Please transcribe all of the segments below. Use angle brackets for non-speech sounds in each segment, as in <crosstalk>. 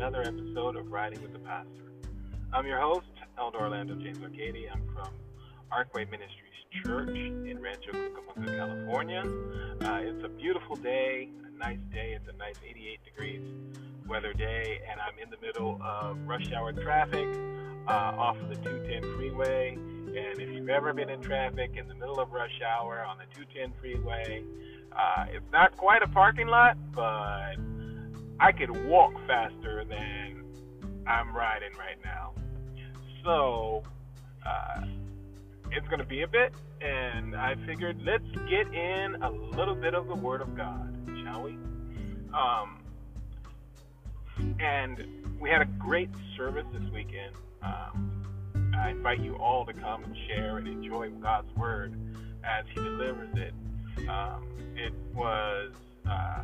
another episode of Riding with the Pastor. I'm your host, Elder Orlando James Arcady. I'm from Arkway Ministries Church in Rancho Cucamonga, California. Uh, it's a beautiful day, a nice day. It's a nice 88 degrees weather day, and I'm in the middle of rush hour traffic uh, off of the 210 freeway. And if you've ever been in traffic in the middle of rush hour on the 210 freeway, uh, it's not quite a parking lot, but I could walk faster than I'm riding right now. So uh, it's going to be a bit, and I figured let's get in a little bit of the Word of God, shall we? Um, and we had a great service this weekend. Um, I invite you all to come and share and enjoy God's Word as He delivers it. Um, it was. Uh,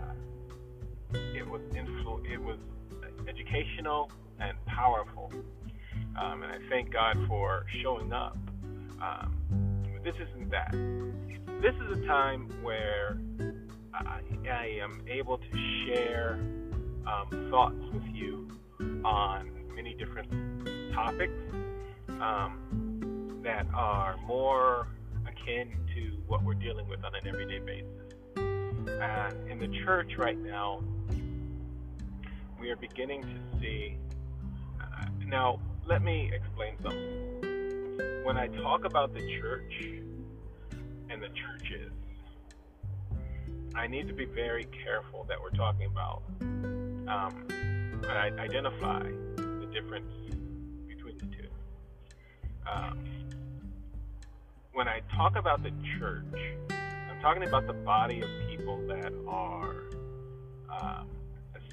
it was influ- it was educational and powerful, um, and I thank God for showing up. Um, this isn't that. This is a time where I, I am able to share um, thoughts with you on many different topics um, that are more akin to what we're dealing with on an everyday basis. And in the church right now, we are beginning to see. Uh, now, let me explain something. When I talk about the church and the churches, I need to be very careful that we're talking about. Um, I identify the difference between the two. Um, when I talk about the church, I'm talking about the body of people that are um,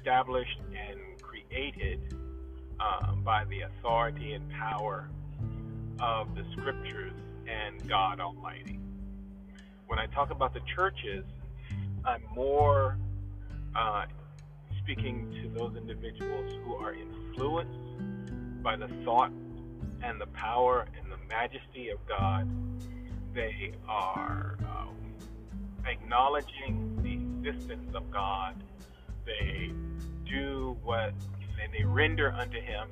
established and created um, by the authority and power of the scriptures and God Almighty. When I talk about the churches, I'm more uh, speaking to those individuals who are influenced by the thought and the power and the majesty of God. They are uh, acknowledging the existence of God. They do what and they render unto him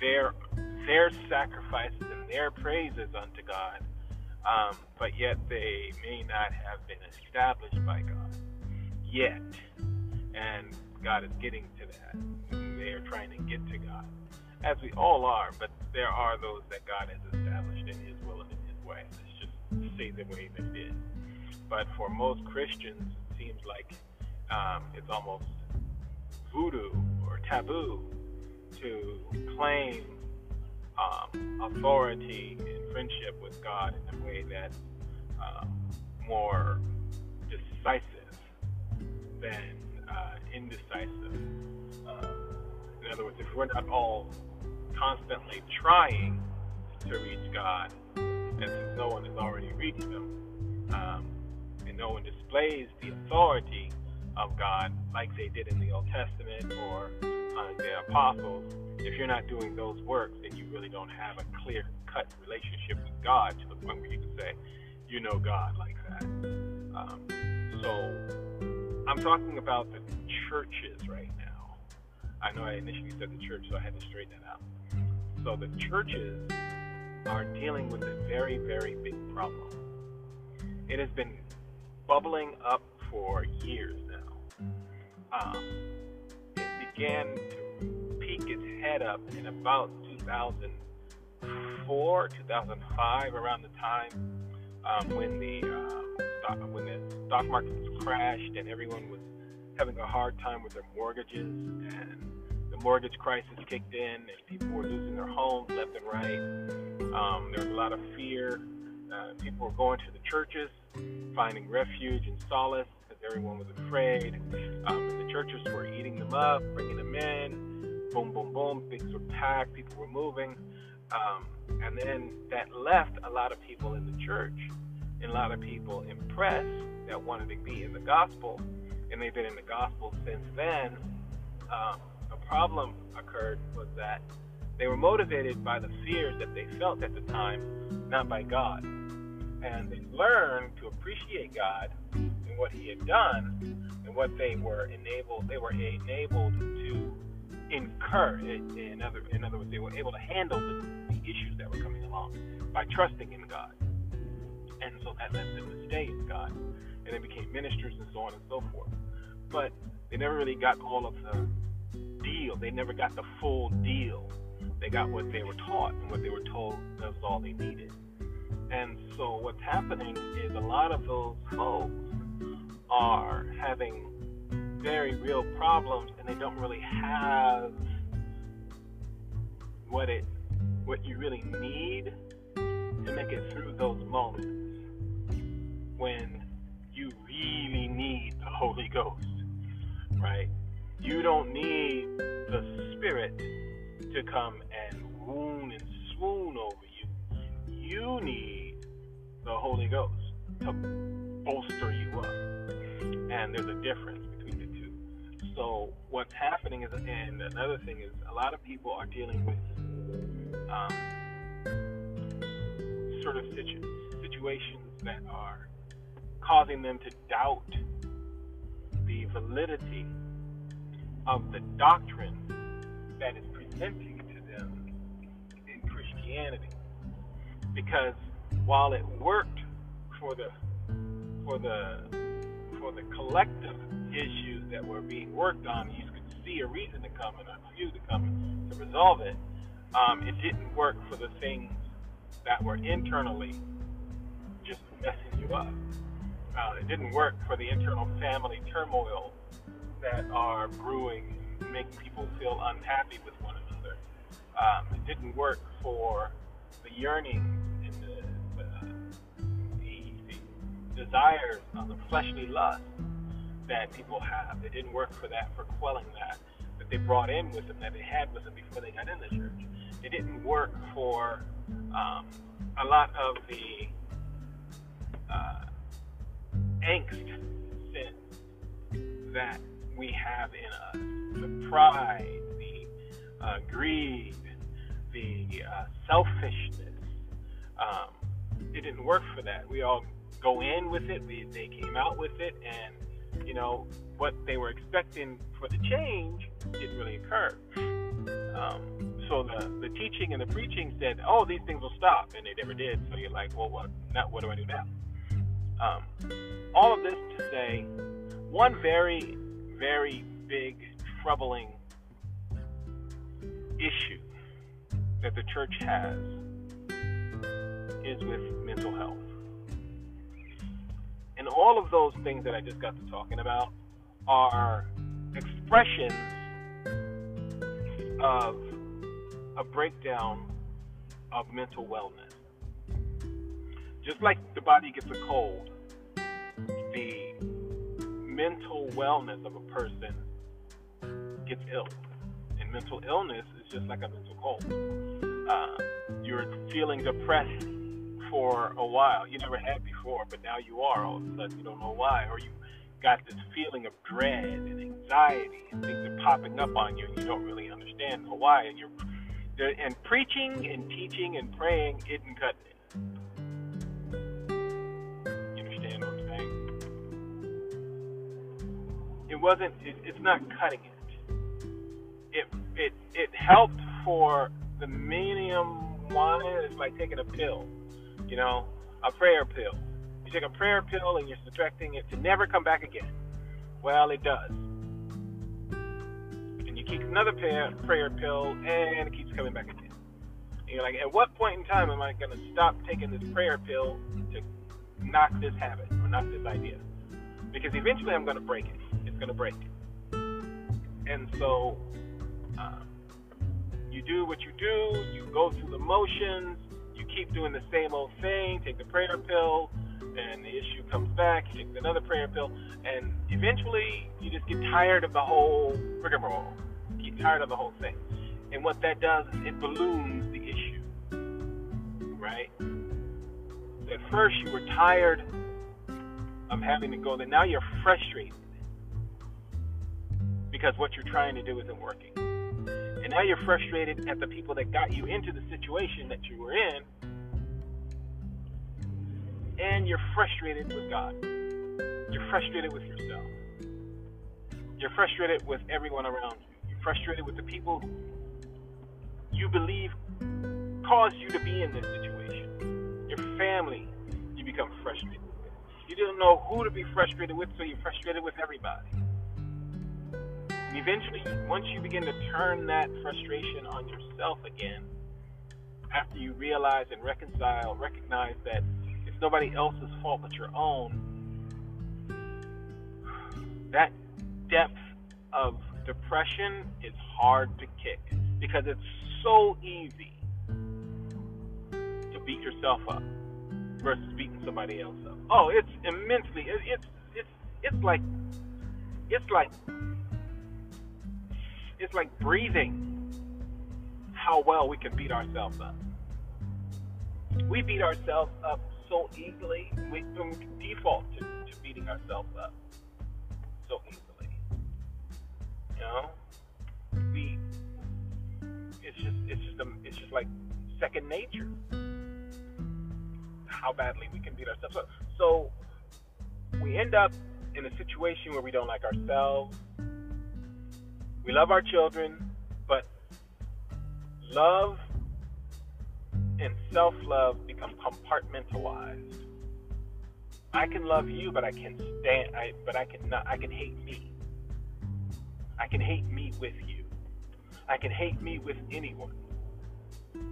their their sacrifices and their praises unto God. Um, but yet they may not have been established by God yet. And God is getting to that. They are trying to get to God. As we all are, but there are those that God has established in His will and in His way. Let's just say the way that it is. But for most Christians, it seems like um, it's almost voodoo or taboo to claim um, authority and friendship with God in a way that's um, more decisive than uh, indecisive. Uh, in other words, if we're not all constantly trying to reach God, and since no one has already reached Him, um, and no one displays the authority of God like they did in the Old Testament or uh, the apostles, if you're not doing those works, then you really don't have a clear cut relationship with God to the point where you can say, you know God like that. Um, so I'm talking about the churches right now. I know I initially said the church, so I had to straighten that out. So the churches are dealing with a very, very big problem. It has been bubbling up for years um, it began to peak its head up in about 2004, 2005, around the time um, when the uh, stock, when the stock market was crashed and everyone was having a hard time with their mortgages and the mortgage crisis kicked in and people were losing their homes left and right. Um, there was a lot of fear. Uh, people were going to the churches, finding refuge and solace everyone was afraid. Um, the churches were eating them up, bringing them in. Boom, boom, boom. Things were packed. People were moving. Um, and then that left a lot of people in the church and a lot of people impressed that wanted to be in the gospel. And they've been in the gospel since then. Um, a problem occurred was that they were motivated by the fears that they felt at the time, not by God. And they learned to appreciate God what he had done and what they were enabled they were enabled to incur. In other, in other words, they were able to handle the, the issues that were coming along by trusting in God. And so that led them to stay in God. And they became ministers and so on and so forth. But they never really got all of the deal. They never got the full deal. They got what they were taught, and what they were told that was all they needed. And so what's happening is a lot of those folks are having very real problems, and they don't really have what it what you really need to make it through those moments when you really need the Holy Ghost, right? You don't need the Spirit to come and wound and swoon over you. You need the Holy Ghost to bolster you up. And there's a difference between the two. So what's happening is, and another thing is, a lot of people are dealing with um, sort of situ- situations that are causing them to doubt the validity of the doctrine that is presenting to them in Christianity. Because while it worked for the for the for the collective issues that were being worked on, you could see a reason to come and a few to come to resolve it. Um, it didn't work for the things that were internally just messing you up. Uh, it didn't work for the internal family turmoil that are brewing and making people feel unhappy with one another. Um, it didn't work for the yearning desires of the fleshly lust that people have. It didn't work for that, for quelling that, that they brought in with them, that they had with them before they got in the church. It didn't work for um, a lot of the uh, angst sin that we have in us the pride, the uh, greed, the uh, selfishness. Um, it didn't work for that. We all go in with it, we, they came out with it, and you know what they were expecting for the change didn't really occur. Um, so the, the teaching and the preaching said, "Oh, these things will stop," and they never did. So you're like, "Well, what? Now, what do I do now?" Um, all of this to say, one very, very big, troubling issue that the church has is with mental health. And all of those things that I just got to talking about are expressions of a breakdown of mental wellness. Just like the body gets a cold, the mental wellness of a person gets ill. And mental illness is just like a mental cold. Uh, you're feeling depressed for a while. You never had before, but now you are. All of a sudden, you don't know why. Or you got this feeling of dread and anxiety, and things are popping up on you, and you don't really understand why. And you're and preaching and teaching and praying isn't cutting it. You understand what I'm saying? It wasn't. It, it's not cutting it. It it it helped for the medium one. It's like taking a pill. You know, a prayer pill. You take a prayer pill and you're subtracting it to never come back again. Well, it does And you keep another prayer, prayer pill, and it keeps coming back again. And you're like, at what point in time am I going to stop taking this prayer pill to knock this habit or knock this idea? Because eventually I'm going to break it. It's going to break. And so um, you do what you do, you go through the motions, keep doing the same old thing, take the prayer pill, and the issue comes back, you take another prayer pill, and eventually you just get tired of the whole rigmarole get tired of the whole thing. And what that does is it balloons the issue. Right? At first you were tired of having to go there. Now you're frustrated because what you're trying to do isn't working. And now you're frustrated at the people that got you into the situation that you were in. And you're frustrated with God. You're frustrated with yourself. You're frustrated with everyone around you You're frustrated with the people you believe caused you to be in this situation. Your family, you become frustrated with. You don't know who to be frustrated with, so you're frustrated with everybody. And eventually, once you begin to turn that frustration on yourself again, after you realize and reconcile, recognize that it's nobody else's fault but your own, that depth of depression is hard to kick because it's so easy to beat yourself up versus beating somebody else up. Oh, it's immensely. It, it's it's it's like it's like it's like breathing. How well we can beat ourselves up. We beat ourselves up so easily. We, default to, to beating ourselves up so easily. You know, we it's just it's just a, it's just like second nature. How badly we can beat ourselves up. So we end up in a situation where we don't like ourselves. We love our children, but love and self love become compartmentalized. I can love you, but I can stand. I but I can not. I can hate me. I can hate me with you. I can hate me with anyone.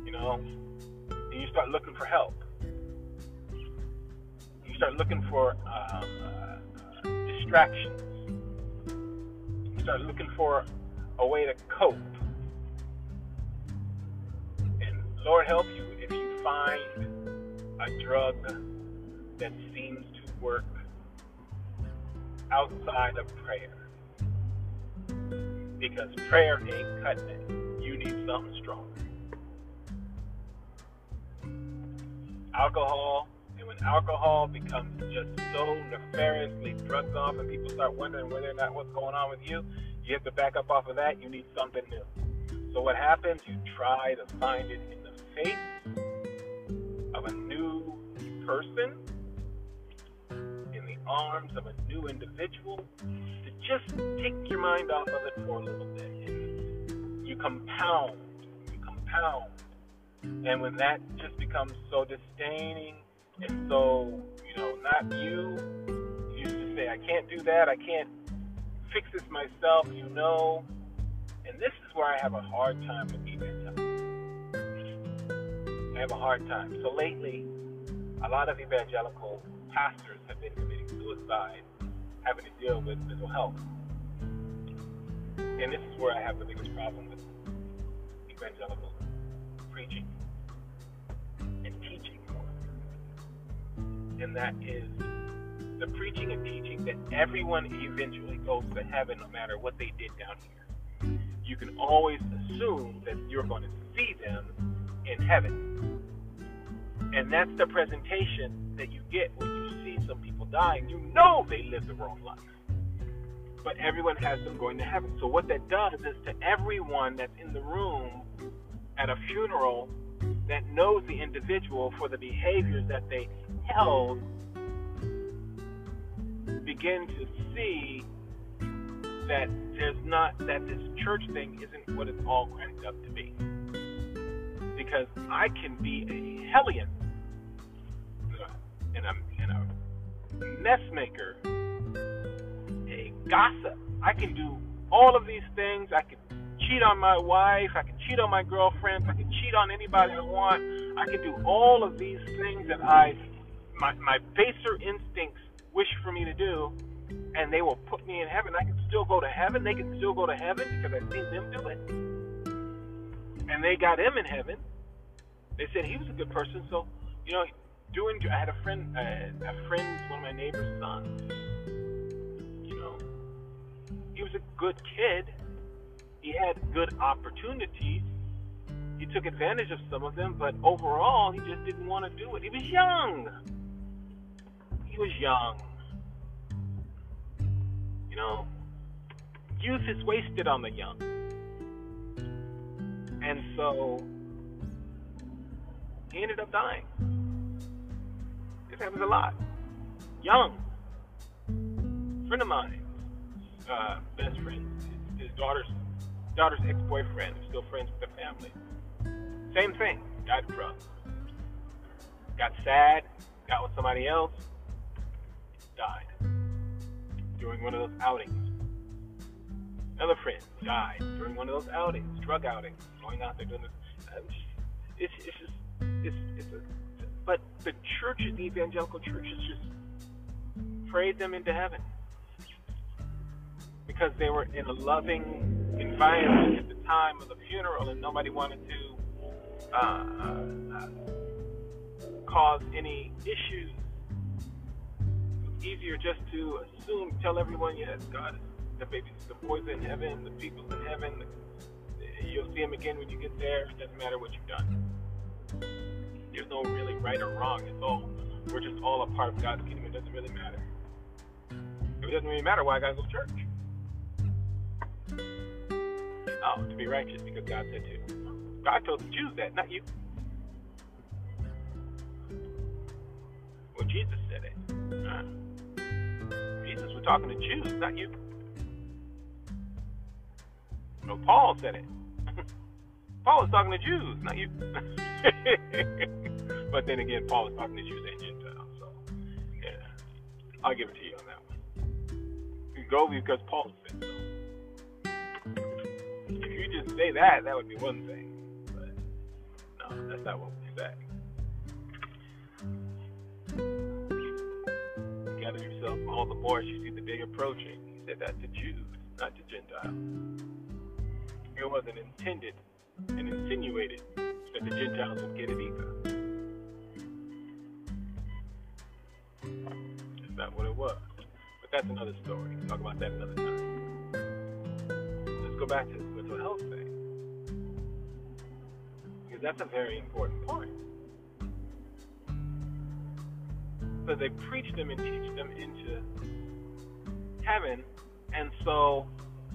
You know, and you start looking for help. You start looking for um, uh, distractions. You start looking for a way to cope. And Lord help you find a drug that seems to work outside of prayer. Because prayer ain't cutting it. You need something strong. Alcohol, and when alcohol becomes just so nefariously drugged off and people start wondering whether or not what's going on with you, you have to back up off of that. You need something new. So what happens? You try to find it in the a new the arms of a new individual to just take your mind off of it for a little bit. You compound, you compound. And when that just becomes so disdaining and so, you know, not you, you to say, I can't do that, I can't fix this myself, you know. And this is where I have a hard time with evangelicals. I have a hard time. So lately, a lot of evangelical pastors have been committing suicide, having to deal with mental health. And this is where I have the biggest problem with evangelical preaching and teaching more. And that is the preaching and teaching that everyone eventually goes to heaven no matter what they did down here. You can always assume that you're going to see them in heaven. And that's the presentation that you get when you see some people dying. You know they lived the wrong life. But everyone has them going to heaven. So what that does is to everyone that's in the room at a funeral that knows the individual for the behaviors that they held begin to see that there's not that this church thing isn't what it's all cracked up to be. Because I can be a hellion and a, and a mess maker, a gossip. I can do all of these things. I can cheat on my wife. I can cheat on my girlfriends. I can cheat on anybody I want. I can do all of these things that I, my, my baser instincts wish for me to do, and they will put me in heaven. I can still go to heaven. They can still go to heaven because I've seen them do it. And they got him in heaven. They said he was a good person, so you know doing. I had a friend, uh, a friend, one of my neighbor's sons. You know, he was a good kid. He had good opportunities. He took advantage of some of them, but overall, he just didn't want to do it. He was young. He was young. You know, youth is wasted on the young. And so he ended up dying. This happens a lot. Young. Friend of mine, uh, best friend, his, daughter's daughter's ex-boyfriend, still friends with the family. Same thing. Died of drugs. Got sad, got with somebody else, died during one of those outings. Another friend died during one of those outings, drug outings, going out there doing this. It's, it's just, it's, it's a, but the churches, the evangelical churches, just prayed them into heaven because they were in a loving environment at the time of the funeral, and nobody wanted to uh, uh, cause any issues. It's easier just to assume, tell everyone, yes, God, the baby's, the boy's in heaven, the people's in heaven. You'll see them again when you get there. It doesn't matter what you've done. There's no really right or wrong. It's all we're just all a part of God's kingdom. It doesn't really matter. It doesn't really matter, why I gotta go to church? Oh, to be righteous because God said to. God told the Jews that, not you. Well, Jesus said it. Jesus was talking to Jews, not you. No, Paul said it. Paul was talking to Jews, not you. <laughs> but then again, Paul was talking to Jews and Gentiles. So, yeah, I'll give it to you on that one. You go because Paul said so. If you just say that, that would be one thing. But no, that's not what we say. Gather yourself, all the more boys. You see the day approaching. He said that to Jews, not to Gentiles. It wasn't intended and insinuated that the Gentiles would get it either. That's not what it was. But that's another story. We'll talk about that another time. Let's go back to this mental health thing. Because that's a very important point. So they preach them and teach them into heaven. And so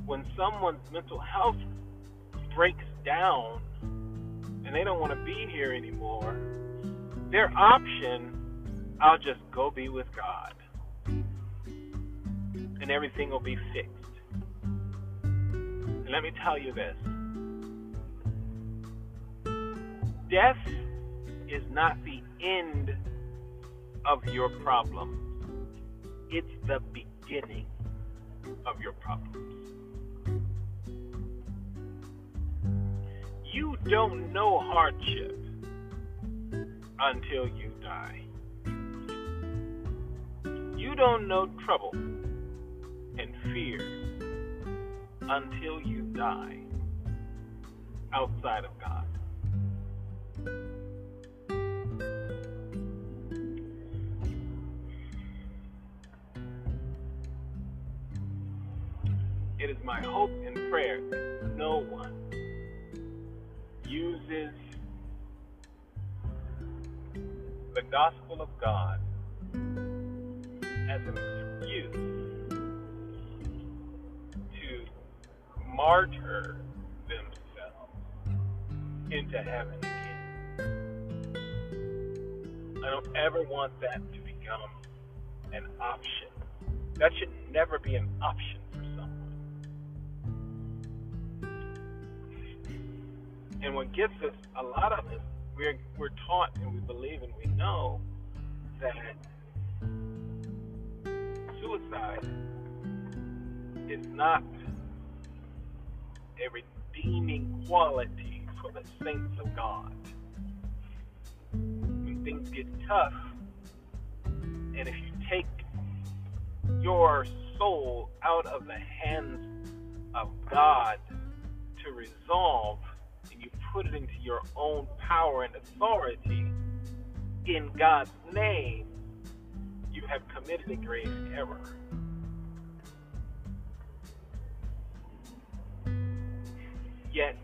when someone's mental health breaks down and they don't want to be here anymore, their option, I'll just go be with God. And everything will be fixed. And let me tell you this death is not the end of your problem, it's the beginning of your problems. You don't know hardship until you die. You don't know trouble and fear until you die outside of God. It is my hope and prayer that no one uses the gospel of God as an excuse to martyr themselves into heaven again. I don't ever want that to become an option. That should never be an option And what gets us a lot of us, we're we're taught and we believe and we know that suicide is not a redeeming quality for the saints of God. When things get tough, and if you take your soul out of the hands of God to resolve put it into your own power and authority in God's name, you have committed a grave error. Yet,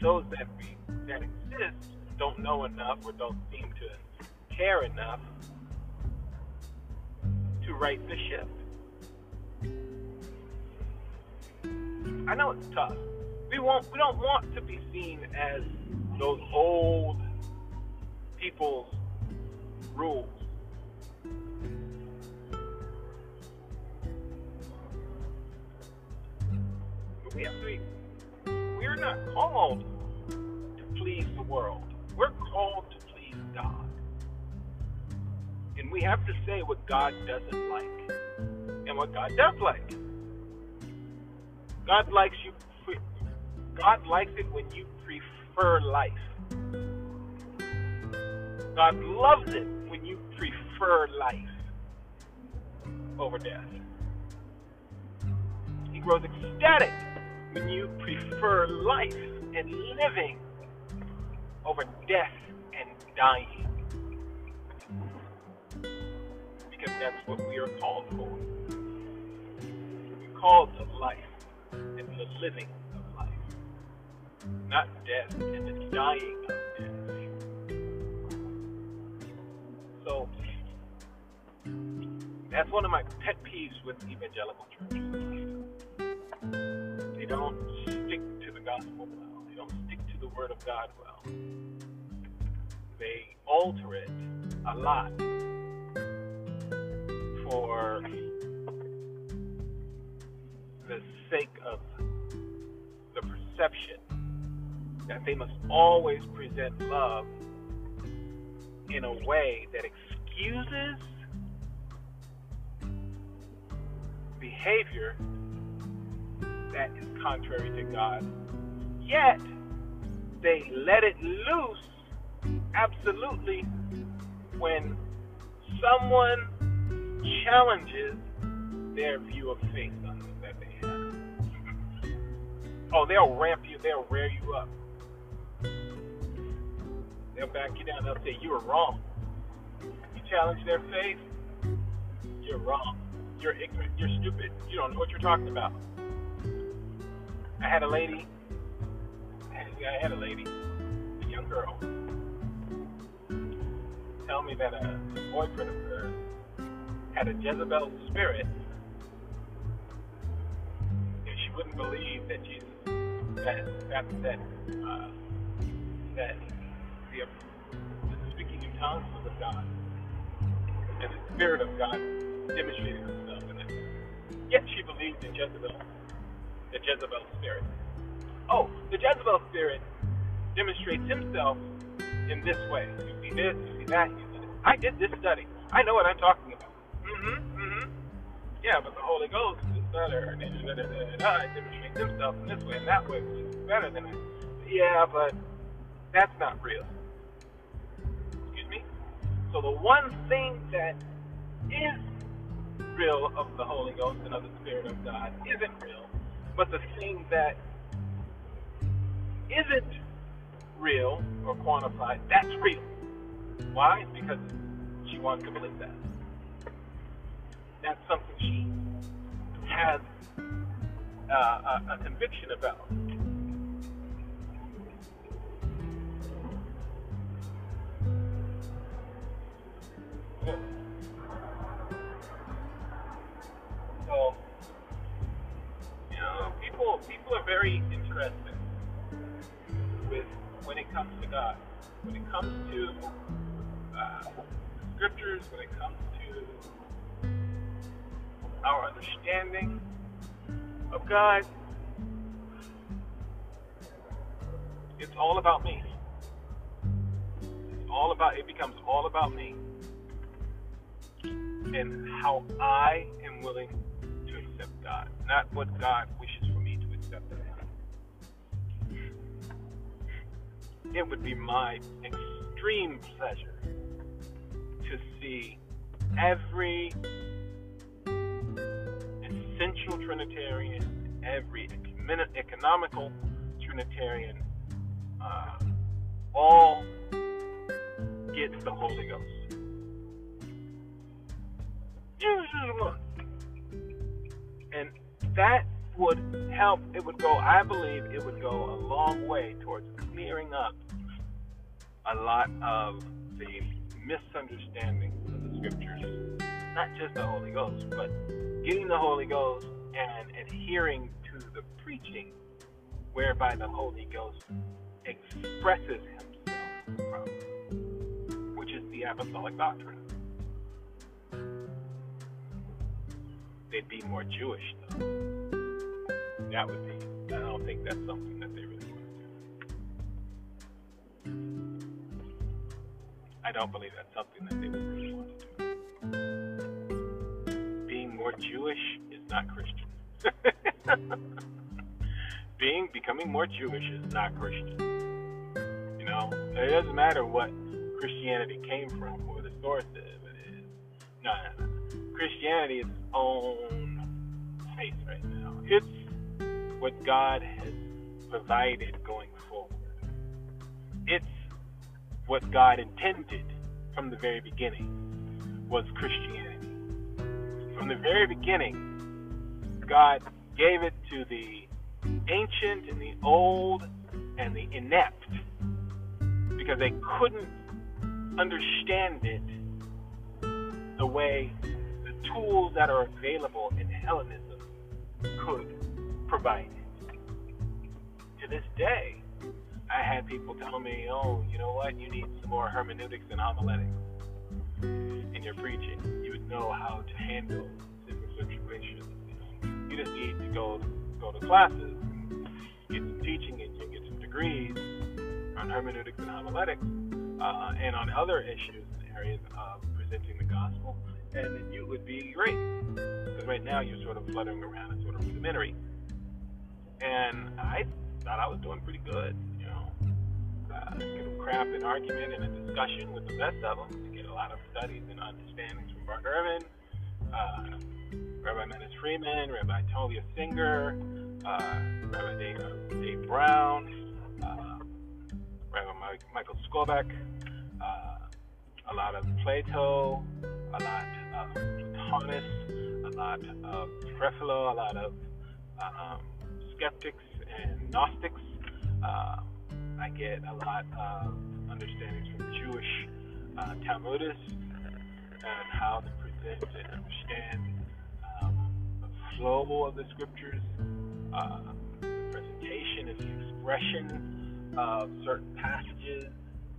those that, be, that exist don't know enough or don't seem to care enough to right the ship. I know it's tough we want we don't want to be seen as those old people's rules. we have to be please the world. We're called to please God. And we have to say what God doesn't like and what God does like. God likes you God likes it when you prefer life. God loves it when you prefer life over death. He grows ecstatic when you prefer life and living over death and dying. Because that's what we are called for. We're called to life and the living not death and the dying of death. So, that's one of my pet peeves with evangelical churches. They don't stick to the gospel well. They don't stick to the word of God well. They alter it a lot for the sake of the perception that they must always present love in a way that excuses behavior that is contrary to God. Yet, they let it loose absolutely when someone challenges their view of faith that they have. <laughs> Oh, they'll ramp you, they'll rear you up. They'll back you down, they'll say, You were wrong. You challenge their faith, you're wrong. You're ignorant, you're stupid, you don't know what you're talking about. I had a lady, I had a lady, a young girl, tell me that a, boyfriend of hers had a Jezebel spirit, and she wouldn't believe that Jesus, that that that uh, that the, the speaking in tongues was of God, and the Spirit of God demonstrated himself in it. Yet she believed in Jezebel, the Jezebel spirit. Oh, the Jezebel spirit demonstrates himself in this way. You see this, you see that, you see this. I did this study. I know what I'm talking about. Mm-hmm, mm-hmm. Yeah, but the Holy Ghost is better. And it demonstrates himself in this way and that way, which is better than it. Yeah, but that's not real. So the one thing that is real of the Holy Ghost and of the Spirit of God isn't real, but the thing that isn't real or quantified, that's real. Why? Because she wants to believe that. That's something she has uh, a, a conviction about. Very interested with when it comes to God, when it comes to uh, scriptures, when it comes to our understanding of God. It's all about me. It's all about it becomes all about me and how I am willing to accept God, not what God wishes It would be my extreme pleasure to see every essential Trinitarian, every economical Trinitarian, uh, all get the Holy Ghost. Jesus one. and that would help. It would go, I believe, it would go a long way towards clearing up a lot of the misunderstandings of the scriptures. Not just the Holy Ghost, but getting the Holy Ghost and adhering to the preaching whereby the Holy Ghost expresses himself from, which is the apostolic doctrine. they'd be more Jewish, though. That would be. I don't think that's something that they really want to do. I don't believe that's something that they would really want to do. Being more Jewish is not Christian. <laughs> Being becoming more Jewish is not Christian. You know, it doesn't matter what Christianity came from or the source is. It is no, no, no. Christianity is its own face right now. It's what God has provided going forward. It's what God intended from the very beginning was Christianity. From the very beginning, God gave it to the ancient and the old and the inept because they couldn't understand it the way the tools that are available in Hellenism could provide it. To this day, I had people tell me, oh, you know what, you need some more hermeneutics and homiletics in your preaching. You would know how to handle different situations. You, just need to go go to classes, get some teaching, and you get some degrees on hermeneutics and homiletics, uh, and on other issues and areas of presenting the gospel, and then you would be great. Because right now you're sort of fluttering around and sort of rudimentary. And I thought I was doing pretty good, you know. Uh, get craft an argument and a discussion with the best of them, to get a lot of studies and understandings from Bart Ehrman, uh, Rabbi Manis Friedman, Rabbi Tovia Singer, uh, Rabbi Dave, uh, Dave Brown, uh, Rabbi Mike, Michael Skobac, uh, a lot of Plato, a lot of Plotinus, a lot of Creflo, a lot of um, skeptics and Gnostics. Uh, I get a lot of understandings from Jewish uh, Talmudists and how to present and understand um, the flow of the scriptures, uh, the presentation and the expression of certain passages,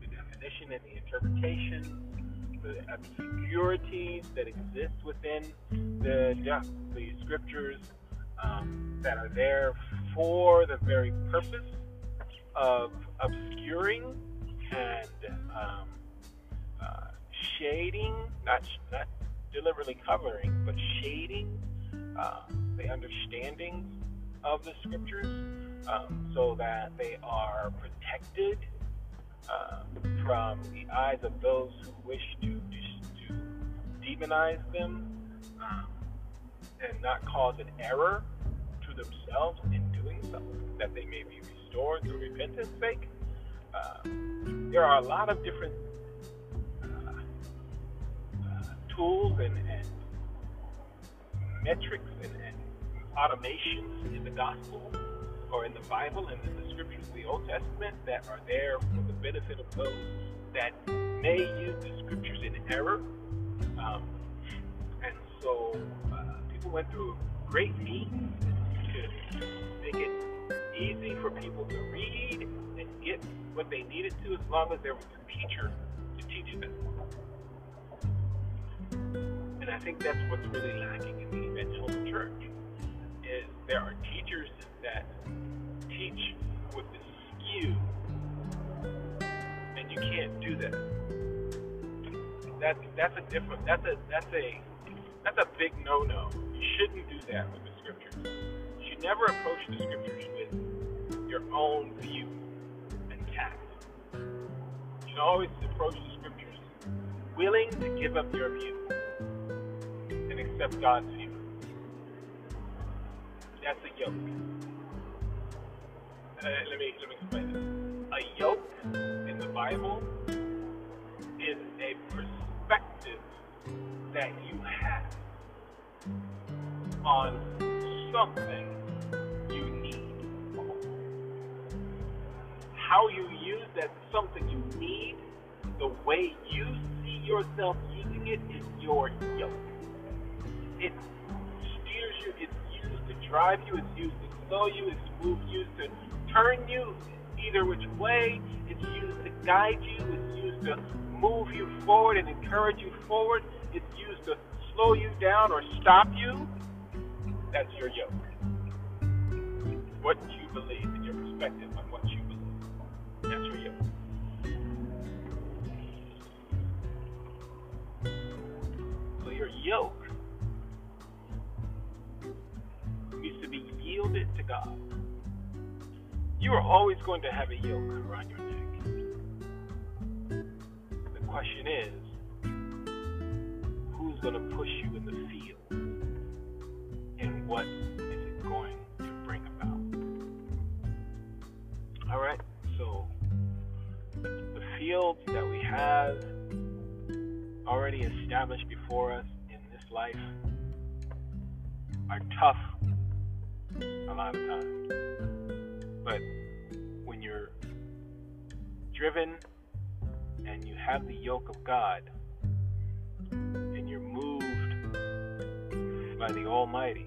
the definition and the interpretation, the obscurities that exist within the, the scriptures um, that are there for the very purpose of obscuring and um, uh, shading, not, not deliberately covering, but shading uh, the understandings of the scriptures um, so that they are protected uh, from the eyes of those who wish to, to, to demonize them um, and not cause an error to themselves in doing so, that they may be restored through repentance sake. Uh, there are a lot of different uh, uh, tools and, and metrics and, and, automations in the gospel or in the Bible and in the scriptures of the Old Testament that are there for the benefit of those that may use the scriptures in error. Um, and so people went through great means to make it easy for people to read and get what they needed to as long as there was a teacher to teach them. And I think that's what's really lacking in the evangelical church is there are teachers that teach with the skew and you can't do that. That's that's a different that's a that's a that's a big no-no. You shouldn't do that with the scriptures. You should never approach the scriptures with your own view and tact. You should always approach the scriptures willing to give up your view and accept God's view. That's a yoke. Uh, let me let me explain this. A yoke in the Bible is a perspective that you have on something you need. How you use that something you need, the way you see yourself using it is your yoke. It steers you, it's used to drive you, it's used to slow you, it's used to turn you either which way, it's used to guide you, it's used to move you forward and encourage you forward, it's used to slow you down or stop you that's your yoke. What you believe and your perspective on what you believe. That's your yoke. So your yoke needs to be yielded to God. You are always going to have a yoke around your neck. The question is, who's going to push you in the field? And what is it going to bring about? All right, so the fields that we have already established before us in this life are tough a lot of times. But when you're driven and you have the yoke of God and you're moved by the Almighty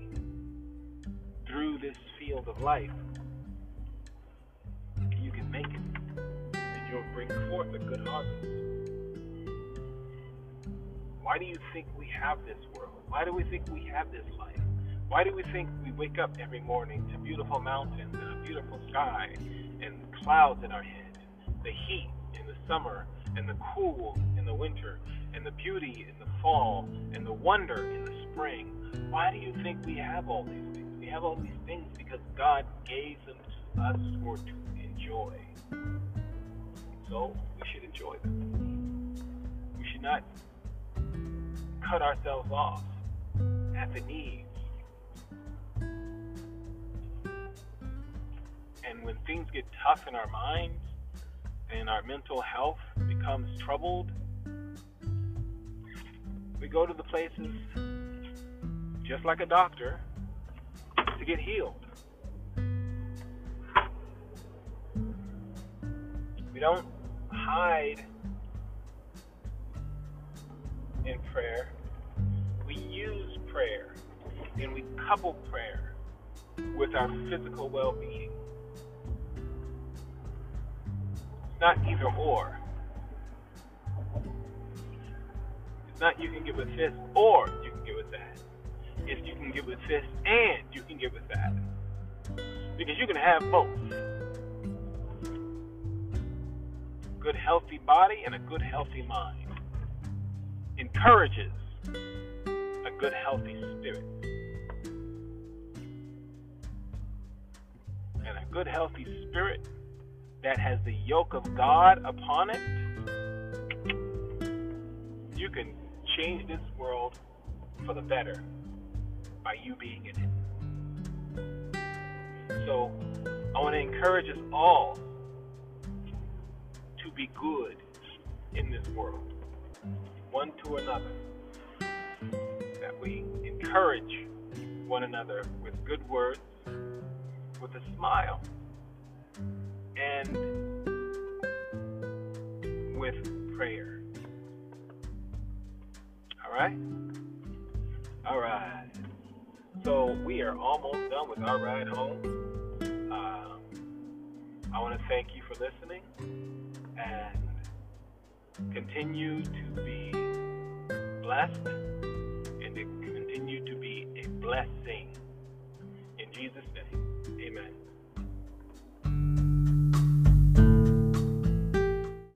through this field of life, you can make it and you'll bring forth a good harvest. Why do you think we have this world? Why do we think we have this life? Why do we think we wake up every morning to beautiful mountains and a beautiful sky and clouds in our head, the heat in the summer and the cool in the winter and the beauty in the fall and the wonder in the spring? Why do you think we have all these things? We have all these things because God gave them to us for to enjoy. So we should enjoy them. We should not cut ourselves off at the knees. And when things get tough in our minds and our mental health becomes troubled, we go to the places just like a doctor to get healed. We don't hide in prayer. We use prayer and we couple prayer with our physical well being. Not either or. Not you can give a fist or you can give with that. It's you can give with fist and you can give with that. Because you can have both. Good healthy body and a good healthy mind encourages a good, healthy spirit. And a good, healthy spirit that has the yoke of God upon it, you can change this world for the better by you being in it. So, I want to encourage us all to be good in this world one to another, that we encourage one another with good words, with a smile, and with prayer. All right? All right. So we are almost done with our ride home. Um, I want to thank you for listening and continue to be blessed and to continue to be a blessing. In Jesus' name, amen.